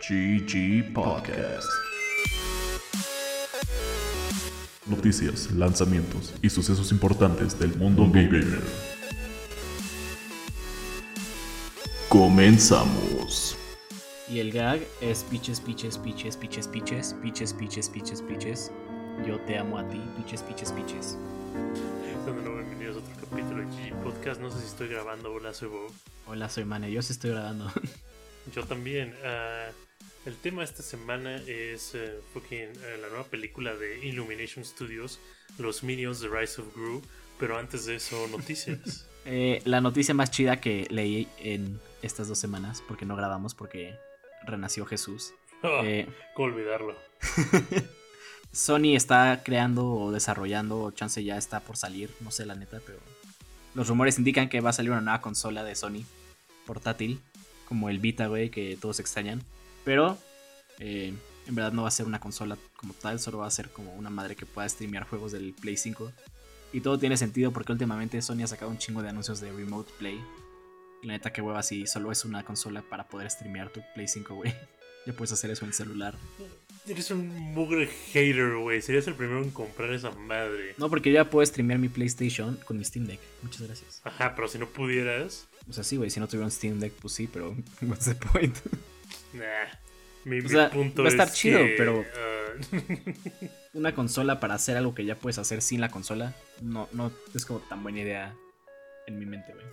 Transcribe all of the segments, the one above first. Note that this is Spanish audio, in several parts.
GG Podcast. Noticias, lanzamientos y sucesos importantes del mundo gamer. Comenzamos. Y el gag es piches, piches, piches, piches, piches, piches, piches, piches, piches. Yo te amo a ti, piches, piches, piches. Bienvenidos a otro capítulo de GG Podcast. No sé si estoy grabando. Hola, soy Bob. Hola, soy Mane, yo sí estoy grabando. Yo también. ah, el tema de esta semana es eh, fucking, eh, la nueva película de Illumination Studios, Los Minions The Rise of Gru. Pero antes de eso, noticias. Eh, la noticia más chida que leí en estas dos semanas, porque no grabamos, porque renació Jesús. Oh, ¿Cómo olvidarlo? Sony está creando o desarrollando, o chance ya está por salir, no sé la neta, pero los rumores indican que va a salir una nueva consola de Sony portátil, como el Vita, güey, que todos extrañan. Pero eh, en verdad no va a ser una consola como tal, solo va a ser como una madre que pueda streamear juegos del Play 5. Y todo tiene sentido porque últimamente Sony ha sacado un chingo de anuncios de Remote Play. Y la neta que hueva si solo es una consola para poder streamear tu Play 5, güey. Ya puedes hacer eso en el celular. Eres un mugre hater, güey. Serías el primero en comprar esa madre. No, porque yo ya puedo streamear mi PlayStation con mi Steam Deck. Muchas gracias. Ajá, pero si no pudieras. O sea, sí, güey, si no tuviera un Steam Deck, pues sí, pero what's the point? Nah. Mi, O mi sea, punto va a estar es chido, que, pero- ah, Una consola para hacer algo que ya puedes hacer sin la consola, no, no es como tan buena idea en mi mente, güey.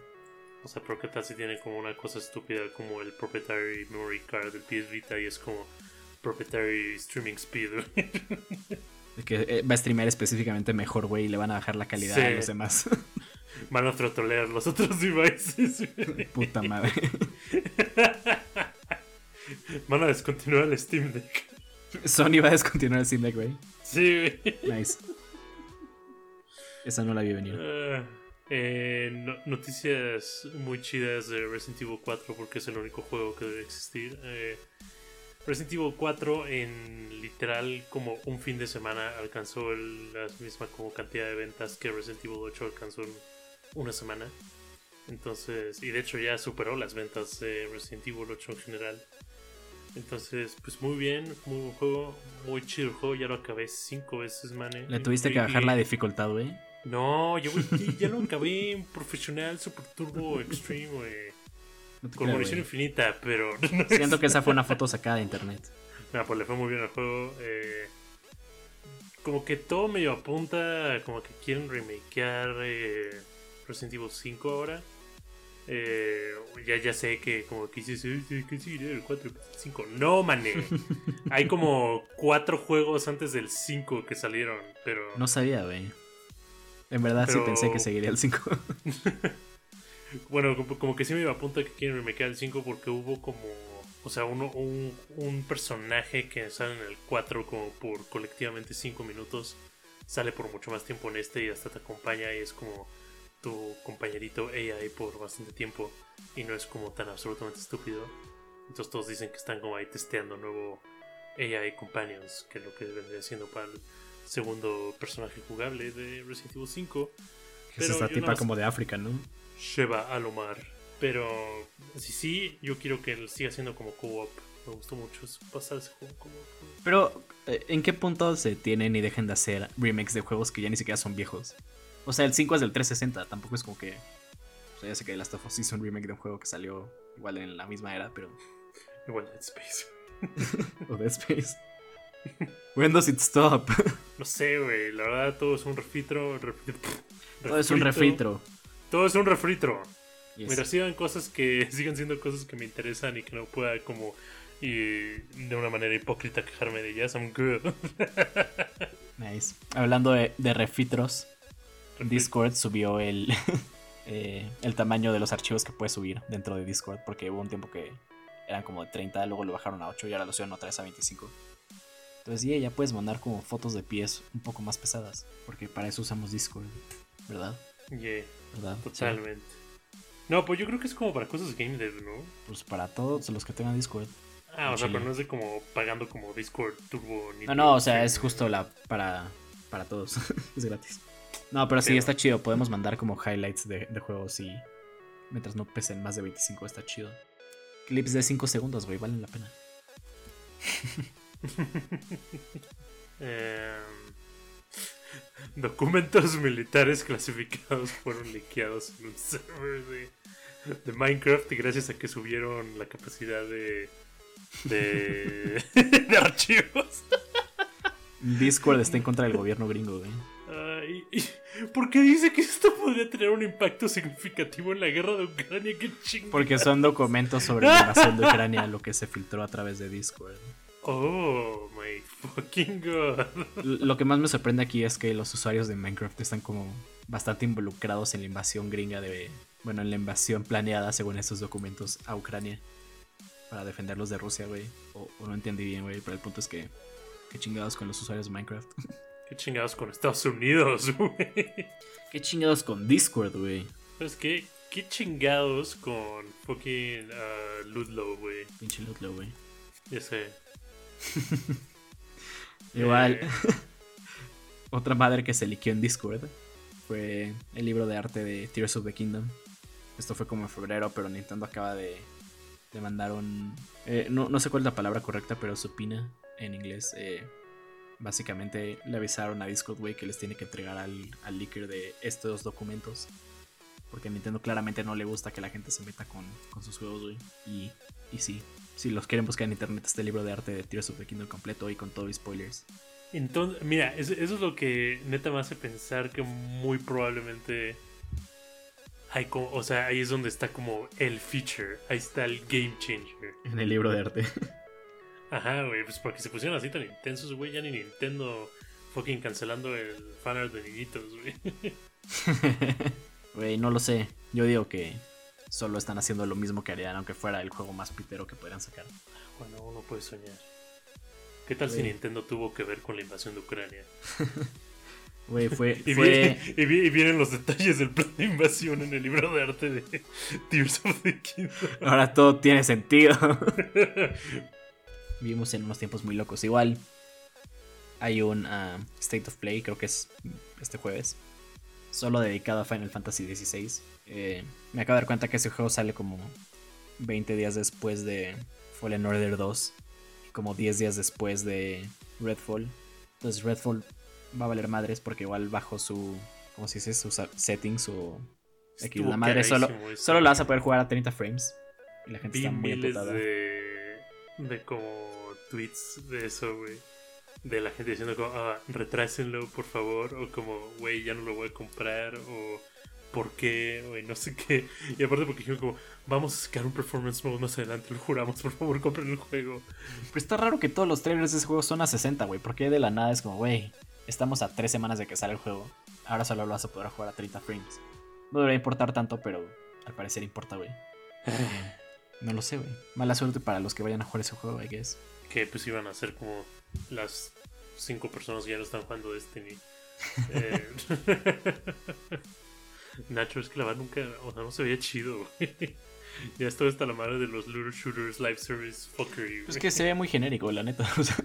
O sea, pero qué tal si tiene como una cosa estúpida como el proprietary memory card del PS Vita y es como proprietary streaming speed. güey? Que eh, va a streamear específicamente mejor, güey, y le van a bajar la calidad Sí. a los demás. Van a trotolear los otros devices. Puta madre. Van a descontinuar el Steam Deck. Sony va a descontinuar el Steam Deck, güey. Sí, güey. Nice. Esa no la vi venir. Ah, eh, no- noticias muy chidas de Resident Evil 4 porque es el único juego que debe existir. Eh, Resident Evil 4 en literal como un fin de semana alcanzó el- la misma como cantidad de ventas que Resident Evil 8 alcanzó en una semana. Entonces, y de hecho ya superó las ventas de Resident Evil 8 en general. Entonces, pues muy bien, muy buen juego, muy chido el juego, ya lo acabé cinco veces, man. Le tuviste que bajar la dificultad, güey. No, yo ya lo acabé en profesional, super turbo, extreme, güey. No Con munición infinita, pero. Siento que esa fue una foto sacada de internet. Nah, pues le fue muy bien al juego. eh, como que todo medio apunta, como que quieren remakear eh, Resident Evil 5 ahora. Eh, ya, ya sé que como que dices, "Ay, sí, que sí, el 4 el 5. No, mané. Hay como cuatro juegos antes del 5 que salieron, pero. No sabía, güey. En verdad sí Pero- pensé que seguiría el 5. Bueno, como, como que sí me apunta que quieren remakear el 5 porque hubo como. O sea, uno, un, un personaje que sale en el 4 como por colectivamente 5 minutos. Sale por mucho más tiempo en este y hasta te acompaña y es como tu compañerito AI por bastante tiempo. Y no es como tan absolutamente estúpido. Entonces todos dicen que están como ahí testeando nuevo AI Companions, que es lo que vendría siendo para el segundo personaje jugable de Resident Evil 5. Es Pero esta yo tipa más- como de África, ¿no? Sheva Alomar. Pero si sí, yo quiero que él siga siendo como co-op. Me gustó mucho es pasar ese juego como co-op. Pero, eh, ¿en qué punto se tienen y dejen de hacer remakes de juegos que ya ni siquiera son viejos? O sea, el 5 es del 360, tampoco es como que... O sea, ya sé que Last of Us hizo un remake de un juego que salió igual en la misma era, pero... Igual Dead Space. O Dead Space. When does it stop? No sé, güey. La verdad, todo es un refritro. refri- Todo es un refritro. Todo es un refritro. Yes. Mientras sigan cosas que sigan siendo cosas que me interesan y que no pueda como y de una manera hipócrita quejarme de ellas, I'm good. Nice. Hablando de, de refritros, Discord subió el, eh, el tamaño de los archivos que puedes subir dentro de Discord, porque hubo un tiempo que eran como de 30, luego lo bajaron a 8 y ahora lo subieron otra vez a 25. Entonces, sí, ya puedes mandar como fotos de pies un poco más pesadas, porque para eso usamos Discord, ¿verdad? Yeah, ¿Verdad? Sí. totalmente. No, pues yo creo que es como para cosas game dev, ¿no? Pues para todos los que tengan Discord. Ah, o sea, pero no es de como pagando como Discord Turbo ni No, no, o sea, ni- es justo la para, para todos. es gratis. No, pero sí, Pero- está chido. Podemos mandar como highlights de, de juegos y mientras no pesen más de 25, está chido. Clips de 5 segundos, güey, valen la pena. Em, documentos militares clasificados fueron liqueados en un server de, de Minecraft y gracias a que subieron la capacidad de, de, de archivos. Discord está en contra del gobierno gringo, güey. y- ¿Por qué dice que esto podría tener un impacto significativo en la guerra de Ucrania? Porque son documentos sobre la invasión de Ucrania, lo que se filtró a través de Discord. Oh my fucking god. Lo que más me sorprende aquí es que los usuarios de Minecraft están como bastante involucrados en la invasión gringa de... Bueno, en la invasión planeada según estos documentos a Ucrania. Para defenderlos de Rusia, güey. O, o no entendí bien, güey, pero el punto es que... Qué chingados con los usuarios de Minecraft. Qué chingados con Estados Unidos, güey. Qué chingados con Discord, güey. ¿Sabes qué? ¿Qué chingados con fucking uh, Ludlow, güey? Pinche Ludlow, güey. Ya sé. Igual. Eh, Otra madre que se liqueó en Discord fue el libro de arte de Tears of the Kingdom. Esto fue como en febrero, pero Nintendo acaba de, de mandar un... eh, no, no sé cuál es la palabra correcta, pero supina en inglés. eh, básicamente le avisaron a Discord, güey, que les tiene que entregar al, al leaker de estos documentos. Porque a Nintendo claramente no le gusta que la gente se meta con, con sus juegos, güey. Y, y sí, si los quieren buscar en internet, este libro de arte de Tears of the Kingdom completo y con todo y spoilers. Entonces, mira, es- eso es lo que neta me hace pensar que muy probablemente hay como, o sea, ahí es donde está como el feature, ahí está el game changer. En el libro de arte. Ajá, güey, pues porque se pusieron así tan intensos, güey, ya ni Nintendo fucking cancelando el fanart de niñitos, güey. Güey, no lo sé. Yo digo que solo están haciendo lo mismo que harían, aunque fuera el juego más pitero que podrían sacar. Bueno, uno puede soñar. ¿Qué tal si. Nintendo tuvo que ver con la invasión de Ucrania? Güey, fue. Y, fue... vi- y vi- y vienen los detalles del plan de invasión en el libro de arte de Tears of the Kingdom. Ahora todo tiene sentido. Vivimos en unos tiempos muy locos. Igual hay un ah, State of Play, creo que es este jueves, solo dedicado a Final Fantasy XVI. Eh, me acabo de dar cuenta que ese juego sale como 20 días después de Fallen Order 2 y como 10 días después de Redfall. Entonces Redfall va a valer madres porque igual bajo su, ¿cómo se dice? Sus settings o... X, Estuvo la madre solo, solo la vas a poder jugar a 30 frames. Y la gente Vi está muy emputada. de, de como tweets de eso, güey. De la gente diciendo como, ah, retrásenlo, por favor. O como, güey, ya no lo voy a comprar. O, ¿por qué? Güey, no sé qué. Y aparte porque dijeron como, vamos a sacar un performance mode más adelante, lo juramos, por favor, compren el juego. Pero está raro que todos los trailers de ese juego son a 60, güey. Porque de la nada es como, güey, estamos a 3 semanas de que sale el juego. Ahora solo lo vas a poder jugar a 30 frames. No debería importar tanto, pero al parecer importa, güey. No lo sé, güey. Mala suerte para los que vayan a jugar ese juego, I guess. que pues iban a ser como las cinco personas que ya no están jugando Destiny. Eh, Nacho, es que la verdad nunca, o sea, no se veía chido, güey. Ya esto está la madre de los looter shooters live service fuckery, Es güey. que se ve muy genérico, la neta. O sea,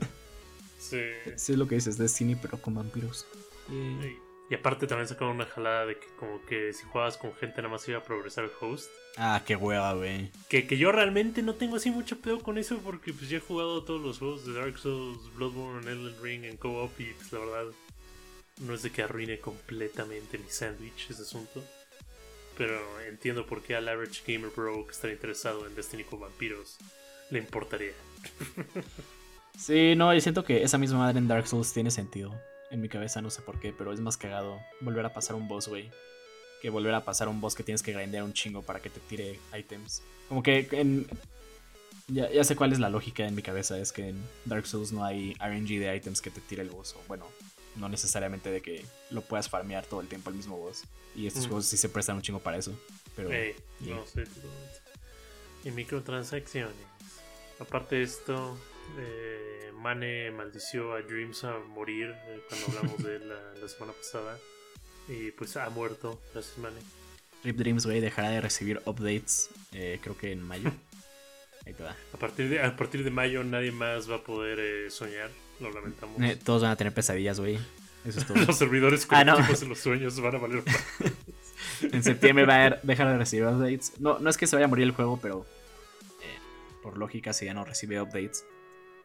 Sí. sí es lo que dices, Destiny, pero con vampiros. Eh, Y aparte también sacaron una jalada de que como que si jugabas con gente nada más iba a progresar el host. Ah, qué hueva, güey. Que, que yo realmente no tengo así mucho pedo con eso porque pues ya he jugado todos los juegos de Dark Souls, Bloodborne, Elden Ring en co-op y pues la verdad no es de que arruine completamente mi sándwich ese asunto. Pero entiendo por qué al average gamer bro que está interesado en Destiny con vampiros le importaría. Sí, no, yo siento que esa misma madre en Dark Souls tiene sentido. En mi cabeza no sé por qué, pero es más cagado volver a pasar un boss, güey. Que volver a pasar un boss que tienes que grindear un chingo para que te tire items. Como que en... Ya, ya sé cuál es la lógica en mi cabeza, es que en Dark Souls no hay RNG de items que te tire el boss. O bueno, no necesariamente de que lo puedas farmear todo el tiempo al mismo boss. Y estos Mm. juegos sí se prestan un chingo para eso. Pero... Ey, yeah. no sé. Y microtransacciones. Aparte de esto, eh, Mane maldició a Dreams a morir eh, cuando hablamos de él la, la semana pasada. Y pues ha muerto. Gracias, Mane. Rip Dreams, güey, dejará de recibir updates, eh, creo que en mayo. Ahí te va. A partir de, a partir de mayo nadie más va a poder eh, soñar. Lo lamentamos. Todos van a tener pesadillas, güey. Eso es todo. Los servidores Ah, no. colectivos de los sueños van a valer. en septiembre va a dejar de recibir updates. No, no es que se vaya a morir el juego, pero por lógica, si ya no recibe updates,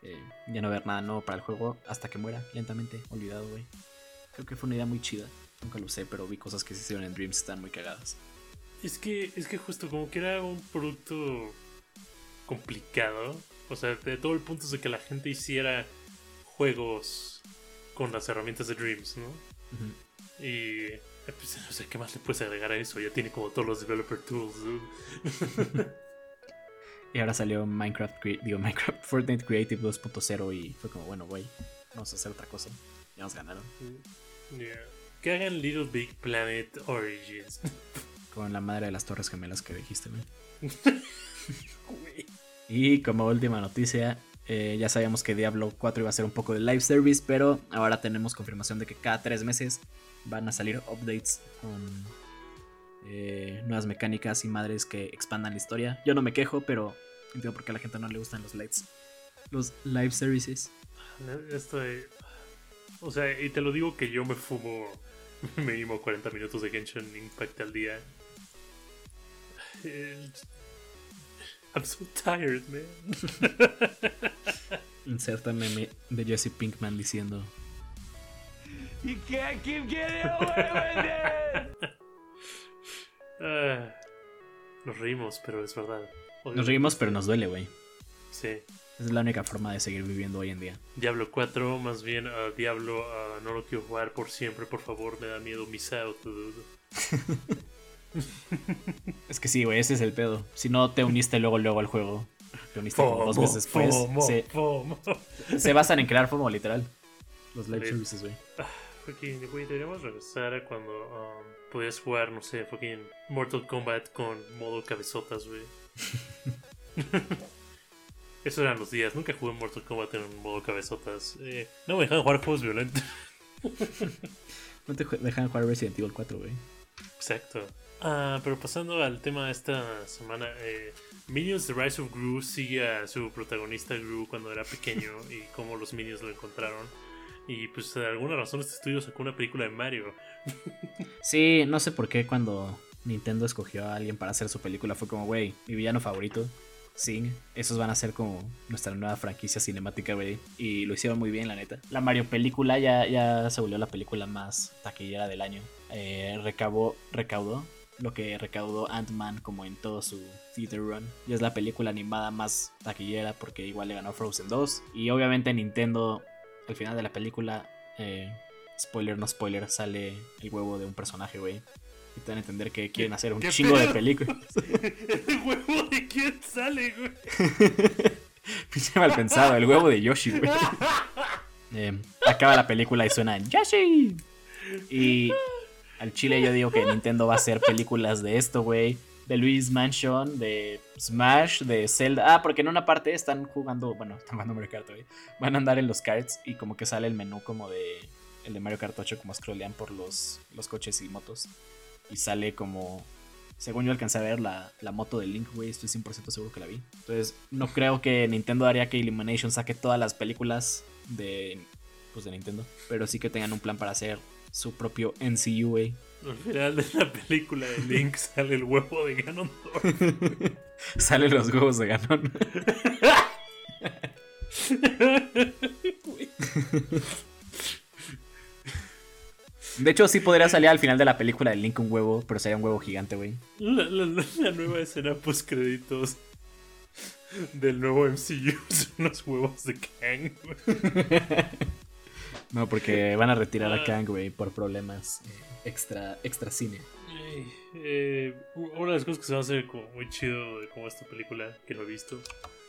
eh, ya no ver nada nuevo para el juego hasta que muera lentamente, olvidado, güey. Creo que fue una idea muy chida. Nunca lo sé, pero vi cosas que se hicieron en Dreams están muy cagadas. Es que, es que justo como que era un producto complicado. O sea, de todo el punto de que la gente hiciera juegos con las herramientas de Dreams, ¿no? Y eh, pues, no sé qué más le puedes agregar a eso. Ya tiene como todos los developer tools. y ahora salió Minecraft, digo, Minecraft Fortnite Creative 2.0 y fue como, bueno, güey, vamos a hacer otra cosa. Ya nos ganaron. Que hagan Little Big Planet Origins. Con la madre de las torres gemelas que dijiste, güey. y como última noticia, eh, ya sabíamos que Diablo 4 iba a ser un poco de live service, pero ahora tenemos confirmación de que cada tres meses van a salir updates con eh, nuevas mecánicas y madres que expandan la historia. Yo no me quejo, pero entiendo por qué a la gente no le gustan los lights. Los live services. Estoy. O sea, y te lo digo que yo me fumo mínimo 40 minutos de Genshin Impact al día. I'm so tired, man. Inserta meme de Jesse Pinkman diciendo. You can't keep getting away with ah, nos reímos, pero es verdad. Nos reímos, pero nos duele, güey. Sí. Es la única forma de seguir viviendo hoy en día. Diablo 4, más bien a Diablo, no lo quiero jugar por siempre, por favor, me da miedo miss out. es que sí, güey, ese es el pedo. Si no te uniste luego, luego al juego, te uniste como dos meses después. se, se, basan en crear FOMO, literal. Los live services, güey. Ah, güey, deberíamos regresar a cuando um, podías jugar, no sé, fucking Mortal Kombat con modo cabezotas, güey. Esos eran los días. Nunca jugué Mortal Kombat en modo cabezotas. Eh, no me dejan jugar juegos violentos. no te dejan jugar Resident Evil 4, güey. Exacto. Ah, pero pasando al tema de esta semana, eh, Minions The Rise of Gru sigue a su protagonista Gru cuando era pequeño y cómo los Minions lo encontraron. Y pues por alguna razón este estudio sacó una película de Mario. sí, no sé por qué cuando Nintendo escogió a alguien para hacer su película fue como, güey, mi villano favorito. Sí, esos van a ser como nuestra nueva franquicia cinemática, güey. Y lo hicieron muy bien, la neta. La Mario película ya, ya se volvió la película más taquillera del año. Eh, recaudó lo que recaudó Ant-Man como en todo su theater run. Y es la película animada más taquillera porque igual le ganó Frozen 2. Y obviamente Nintendo, al final de la película, eh, spoiler no spoiler, sale el huevo de un personaje, güey. Y te van a entender que quieren hacer un chingo de películas. ¿El huevo de quién sale, güey? Pinche mal pensado, el huevo de Yoshi, güey. Eh, acaba la película y suena Yoshi. Y al chile yo digo que Nintendo va a hacer películas de esto, güey. De Luis Mansion, de Smash, de Zelda. Ah, porque en una parte están jugando, bueno, están jugando Mario Kart, güey. Van a andar en los carts y como que sale el menú como de el de Mario Kart 8 como scrollean por los, los coches y motos. Y sale como según yo alcancé a ver la, la moto de Link, güey, estoy 100% seguro que la vi. Entonces, no creo que Nintendo haría que Illumination saque todas las películas de, pues, de Nintendo. Pero sí que tengan un plan para hacer su propio NCU, güey. Al final de la película de Link sale el huevo de Ganon. Salen los huevos de Ganon. De hecho, sí podría salir al final de la película de Link un huevo, pero sería un huevo gigante, güey. La, la, nueva escena post créditos del nuevo MCU son los huevos de Kang. No, porque van a retirar a ah. Kang, güey, por problemas eh, extra, extra cine. Eh, una de las cosas que se va a hacer como muy chido de como esta película, que no he visto,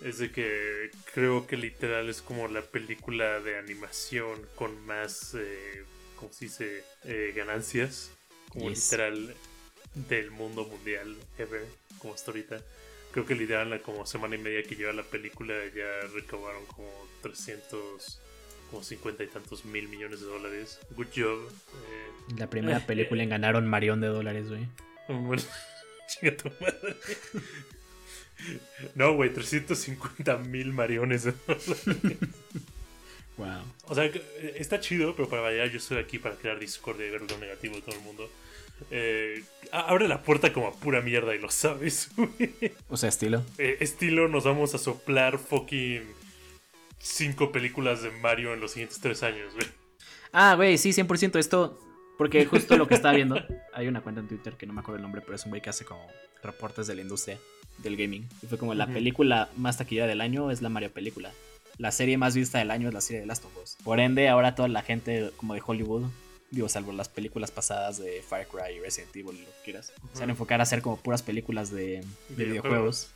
es de que creo que literal es como la película de animación con más, eh, ¿cómo se dice? Eh, ganancias. Como literal del mundo mundial ever, como hasta ahorita. Creo que literal la como semana y media que lleva la película ya recabaron como 300 como cincuenta y tantos mil millones de dólares. Good job. Eh, la primera película en ganar un marión de dólares, güey. Bueno, chinga tu madre. No, güey, 350 mil mariones de dólares. Wow. O sea, eh, está chido, pero para variar, yo estoy aquí para crear discordia y ver lo negativo de todo el mundo. Eh, abre la puerta como a pura mierda y lo sabes, güey. O sea, estilo. estilo, nos vamos a soplar fucking cinco películas de Mario en los siguientes tres años, güey. Ah, güey, sí, 100% esto. Porque justo lo que estaba viendo, hay una cuenta en Twitter que no me acuerdo el nombre, pero es un güey que hace como reportes de la industria del gaming. Y fue como la película más taquillera del año es la Mario película. La serie más vista del año es la serie de Last of Us. Por ende, ahora toda la gente como de Hollywood, digo, salvo las películas pasadas de Far Cry y Resident Evil, lo que quieras, se van a enfocar a hacer como puras películas de, de Videojuegos.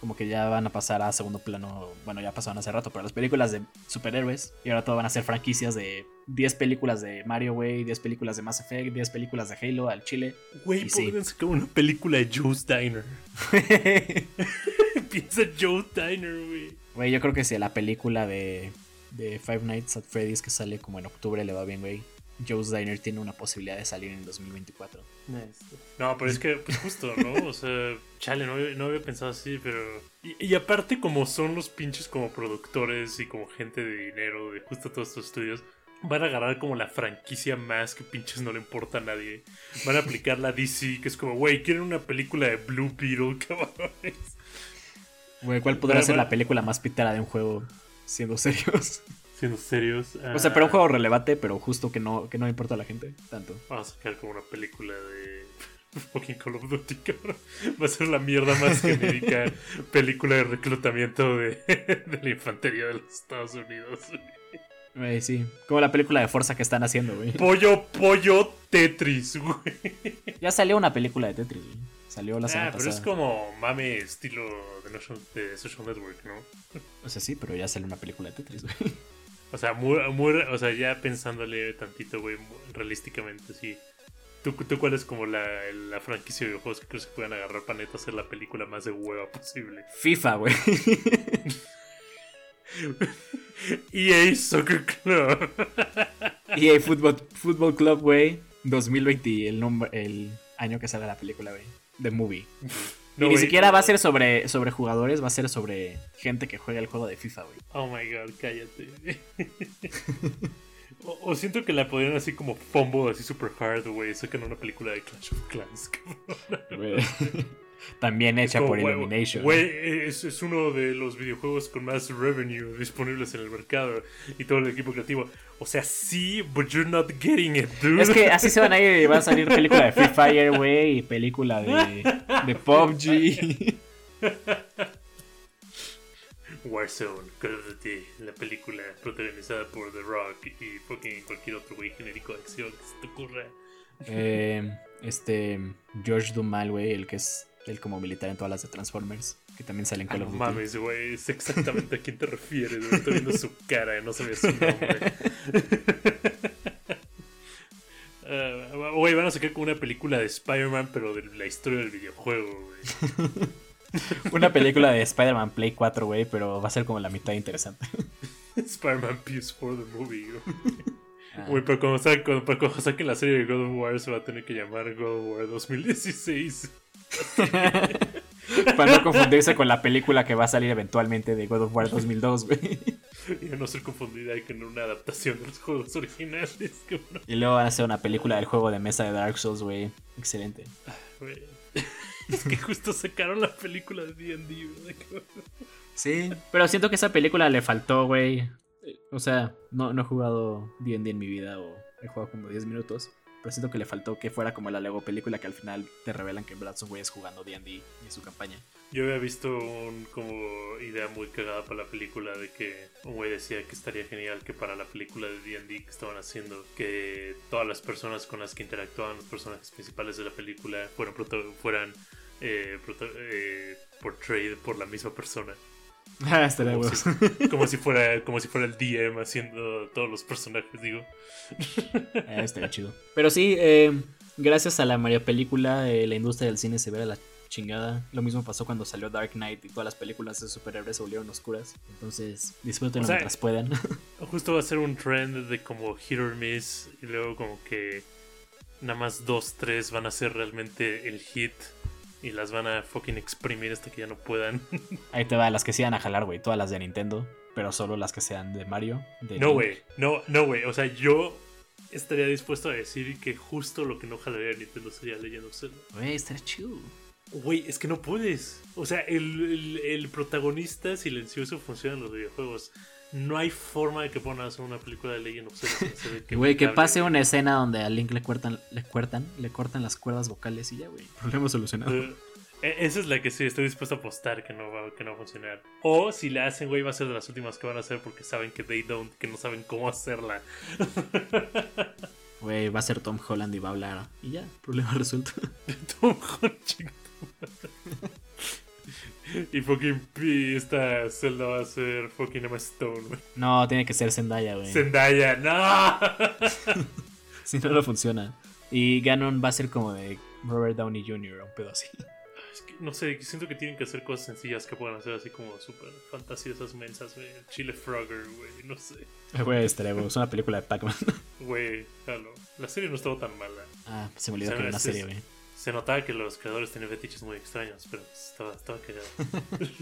Como que ya van a pasar a segundo plano. Bueno, ya pasaron hace rato, pero las películas de superhéroes. Y ahora todo van a ser franquicias de 10 películas de Mario, güey, 10 películas de Mass Effect, 10 películas de Halo al chile. Güey, Y sí. podrían sacar una película de Joe's Diner. Piensa Joe's Diner, güey. Güey, yo creo que si a la película de, de Five Nights at Freddy's que sale como en octubre le va bien, güey. Joe's Diner tiene una posibilidad de salir en 2024. No, pero es que, pues justo, ¿no? O sea, chale, no, había- no había pensado así, pero... Y, y aparte como son los pinches como productores y como gente de dinero de justo todos estos estudios, van a agarrar como la franquicia más que pinches no le importa a nadie. Van a aplicar la DC, que es como, güey, quieren una película de Blue Beetle, cabrones. Güey, ¿cuál podrá Pero, ser bueno. la película más pitera de un juego? Siendo serios. Siendo serios. O sea, pero un ah, juego relevante, pero justo que no, que no importa a la gente tanto. Vamos a sacar como una película de fucking Call of Duty, cabrón. Va a ser la mierda más genérica película de reclutamiento de, de la infantería de los Estados Unidos. Güey, sí. Como la película de Forza que están haciendo, güey. Pollo, pollo, Tetris, güey. Ya salió una película de Tetris, güey. Salió la semana Ah, pero pasada. es como mame estilo de, Notion- de Social Network, ¿no? O sea, sí, pero ya salió una película de Tetris, güey. O sea, muy, muy, o sea, ya pensándole tantito, güey, realísticamente, sí. ¿Tú, ¿Tú cuál es como la, la franquicia de videojuegos que crees que puedan agarrar para neta hacer la película más de hueva posible? FIFA, güey. EA Soccer Club. EA Football, Football Club, güey. 2020, el, nombre, el año que sale la película, güey. The Movie. No, y ni siquiera va a ser sobre, sobre jugadores, va a ser sobre gente que juega el juego de FIFA, güey. Oh my god, cállate. o, o siento que la podrían así como fumble, así super hard, güey. Sacan una película de Clash of Clans, cabrón. También hecha por güey, Illumination. Güey, es, es uno de los videojuegos con más revenue disponibles en el mercado y todo el equipo creativo. O sea, sí, but you're not getting it, dude. Es que así se van a ir, va a salir película de Free Fire, güey, y película de, de PUBG. Warzone, Call of Duty, la película protagonizada por The Rock y fucking cualquier otro güey genérico de acción que se te ocurra. Eh, este, George Dumal, güey, el que es el como militar en todas las de Transformers, que también sale en Ah, Call no of Duty. mames, güey, es exactamente a quién te refieres, güey. Estoy viendo su cara, no sabía su nombre. Ah, Güey, van a sacar como una película de Spider-Man, pero de la historia del videojuego, güey. Una película de Spider-Man Play 4, güey, pero va a ser como la mitad interesante. Spider-Man PS4 The Movie, güey. Ah. Güey, pero cuando saquen la serie de God of War se va a tener que llamar God of War 2016. Para no confundirse con la película que va a salir eventualmente de God of War 2002, güey. Y a no ser confundida con una adaptación de los juegos originales, cabrón. Y luego van a hacer una película del juego de mesa de Dark Souls, güey. Excelente. Güey. Es que justo sacaron la película de D&D. Sí. Pero siento que esa película le faltó, güey. O sea, no, no he jugado D&D en mi vida o he jugado como 10 minutos. Pero siento que le faltó que fuera como la Lego película que al final te revelan que en verdad son güeyes jugando D&D en su campaña. Yo había visto un como idea muy cagada para la película de que un güey decía que estaría genial que para la película de D&D que estaban haciendo que todas las personas con las que interactuaban los personajes principales de la película fueran fueran eh, eh, portrayed por la misma persona Ah, estaría como, huevos. si, como si fuera como si fuera el DM haciendo todos los personajes digo Ah, estaría chido. Pero sí, eh, gracias a la Mario película, eh, la industria del cine se ve a la chingada. Lo mismo pasó cuando salió Dark Knight y todas las películas de superhéroes se volvieron oscuras. Entonces, O sea, mientras puedan. Justo va a ser un trend de como hit or miss y luego como que nada más dos, tres van a ser realmente el hit y las van a fucking exprimir hasta que ya no puedan. Ahí te va, las que se iban a jalar, güey. Todas las de Nintendo, pero solo las que sean de Mario. de No, güey, no, no, güey. O sea, yo estaría dispuesto a decir que justo lo que no jalaría Nintendo sería Legend of Zelda. Güey, estaría chido. Güey, es que no puedes. O sea, el, el- el protagonista silencioso funciona en los videojuegos. No hay forma de que puedan hacer una película de Legend of Zelda Que, güey, que pase una escena donde a Link le cortan, le cortan, le cortan las cuerdas vocales y ya, güey. Problema solucionado. Eh, eh, Esa es la que sí estoy dispuesto a apostar que no va, que no va a funcionar. O si la hacen, güey, va a ser de las últimas que van a hacer porque saben que they don't, que no saben cómo hacerla. Güey, va a ser Tom Holland y va a hablar. Y ya, problema resuelto. Tom Holland. Y fucking P, esta Zelda va a ser fucking Emma Stone, güey. No, tiene que ser Zendaya, güey. Zendaya, no. Si no, no funciona. Y Ganon va a ser como de Robert Downey Jr., un pedo así. Es que, no sé, siento que tienen que hacer cosas sencillas que puedan hacer así como súper fantasiosas, mensas, güey. Chile Frogger, güey, no sé. Güey, estaría, güey. Es una película de Pac-Man. Güey. La serie no estaba tan mala. Ah, se me olvidó O sea, que era una serie, es- güey. Se notaba que los creadores tenían fetiches muy extraños, pero pues, estaba, estaba cagado.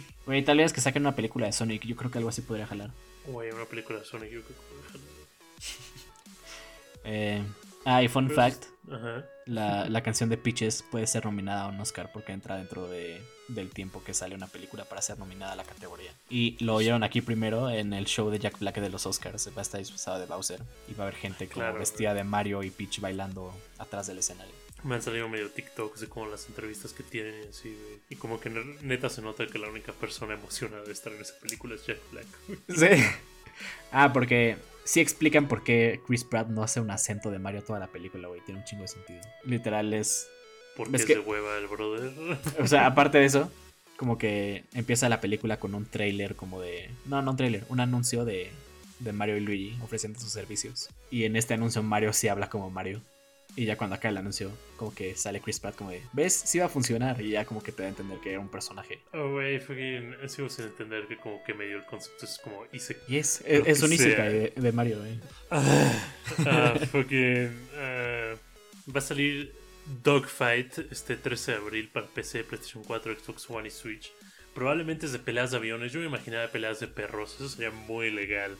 Güey, tal vez que saquen una película de Sonic. Yo creo que algo así podría jalar. Güey, una película de Sonic, yo creo que dejarlo. Eh, ah, y fun Pero fact: Ajá. la, la canción de Peaches puede ser nominada a un Oscar porque entra dentro de, del tiempo que sale una película para ser nominada a la categoría. Y lo oyeron aquí primero en el show de Jack Black de los Oscars. Va a estar disfrazado de Bowser. Y va a haber gente como Claro, vestida de Mario y Peach bailando atrás del escenario. Me han salido medio TikToks de como las entrevistas que tienen y así, güey. Y como que ne- neta se nota que la única persona emocionada de estar en esa película es Jack Black. güey. Sí. Ah, porque sí explican por qué Chris Pratt no hace un acento de Mario toda la película, güey. Tiene un chingo de sentido. Literal es. Porque ¿Ves es que- hueva el brother. O sea, aparte de eso, como que empieza la película con un trailer como de. No, no un trailer, un anuncio de, de Mario y Luigi ofreciendo sus servicios. Y en este anuncio Mario sí habla como Mario. Y ya cuando acaba el anuncio, como que sale Chris Pratt como de, ¿ves? Sí va a funcionar. Y ya como que te da a entender que era un personaje. Oh, güey, fucking. Sigo sin entender que como que medio el concepto es como hice. Y es, Lo es, es un isekai de, de Mario, güey. Ah, fucking. ah, va a salir Dogfight este 13 de abril para PC, PlayStation 4, Xbox One y Switch. Probablemente es de peleas de aviones. Yo me imaginaba peleas de perros. Eso sería muy legal.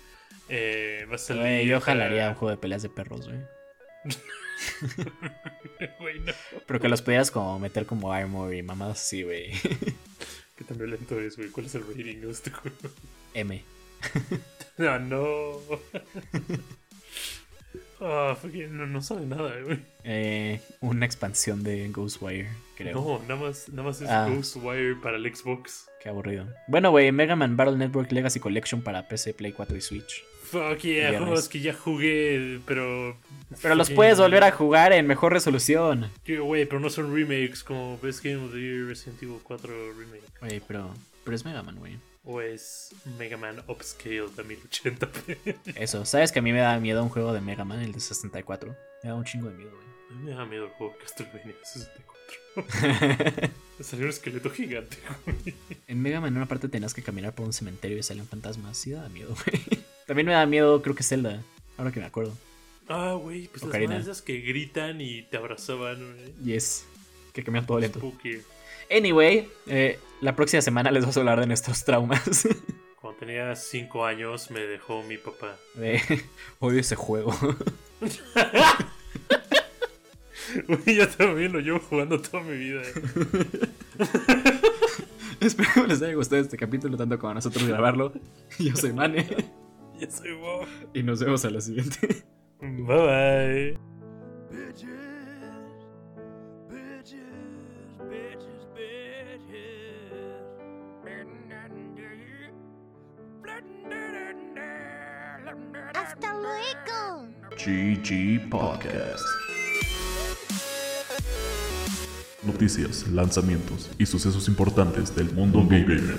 Eh, va a salir. Yo para- jalaría un juego de peleas de perros, güey. Pero que los pudieras como meter como armor y mamadas así, güey. ¿Qué tan violento es, güey? ¿Cuál es el rating de este juego? M. No, no. Ah, fucking, no, no sabe nada, güey. Eh, una expansión de Ghostwire, creo. No, nada más, nada más es Ah. Ghostwire para el Xbox. Qué aburrido. Bueno, güey, Mega Man Battle Network Legacy Collection para PC, Play 4 y Switch. Fuck yeah, Viernes. juegos que ya jugué, pero. Pero los puedes volver a jugar en mejor resolución. Güey, pero no son remakes como Best Game of the Year Resident Evil 4 Remake. Güey, pero, pero es Mega Man, güey. O es Mega Man Upscale a 1080p. Eso, ¿sabes que a mí me da miedo un juego de Mega Man, el de 64? Me da un chingo de miedo, güey. A mí me da miedo el juego Castlevania 64. Salió un esqueleto gigante, güey. En Mega Man en una parte tenías que caminar por un cementerio y salían fantasmas. Sí da miedo, güey. También me da miedo, creo que Zelda. Ahora que me acuerdo. Ah, güey, pues las Ocarina. madres esas que gritan y te abrazaban, güey. Yes. Que caminan todo lento. Spooky. Anyway, eh, la próxima semana les vamos a hablar de nuestros traumas. Cuando tenía 5 años me dejó mi papá. De odio ese juego. Güey, ya también lo llevo jugando toda mi vida. Espero que les haya gustado este capítulo tanto como a nosotros grabarlo. Yo soy Mane Ya soy Bob. y nos vemos a la siguiente. Bye bye. Hasta luego. GG Podcast. Noticias, lanzamientos y sucesos importantes del mundo gamer.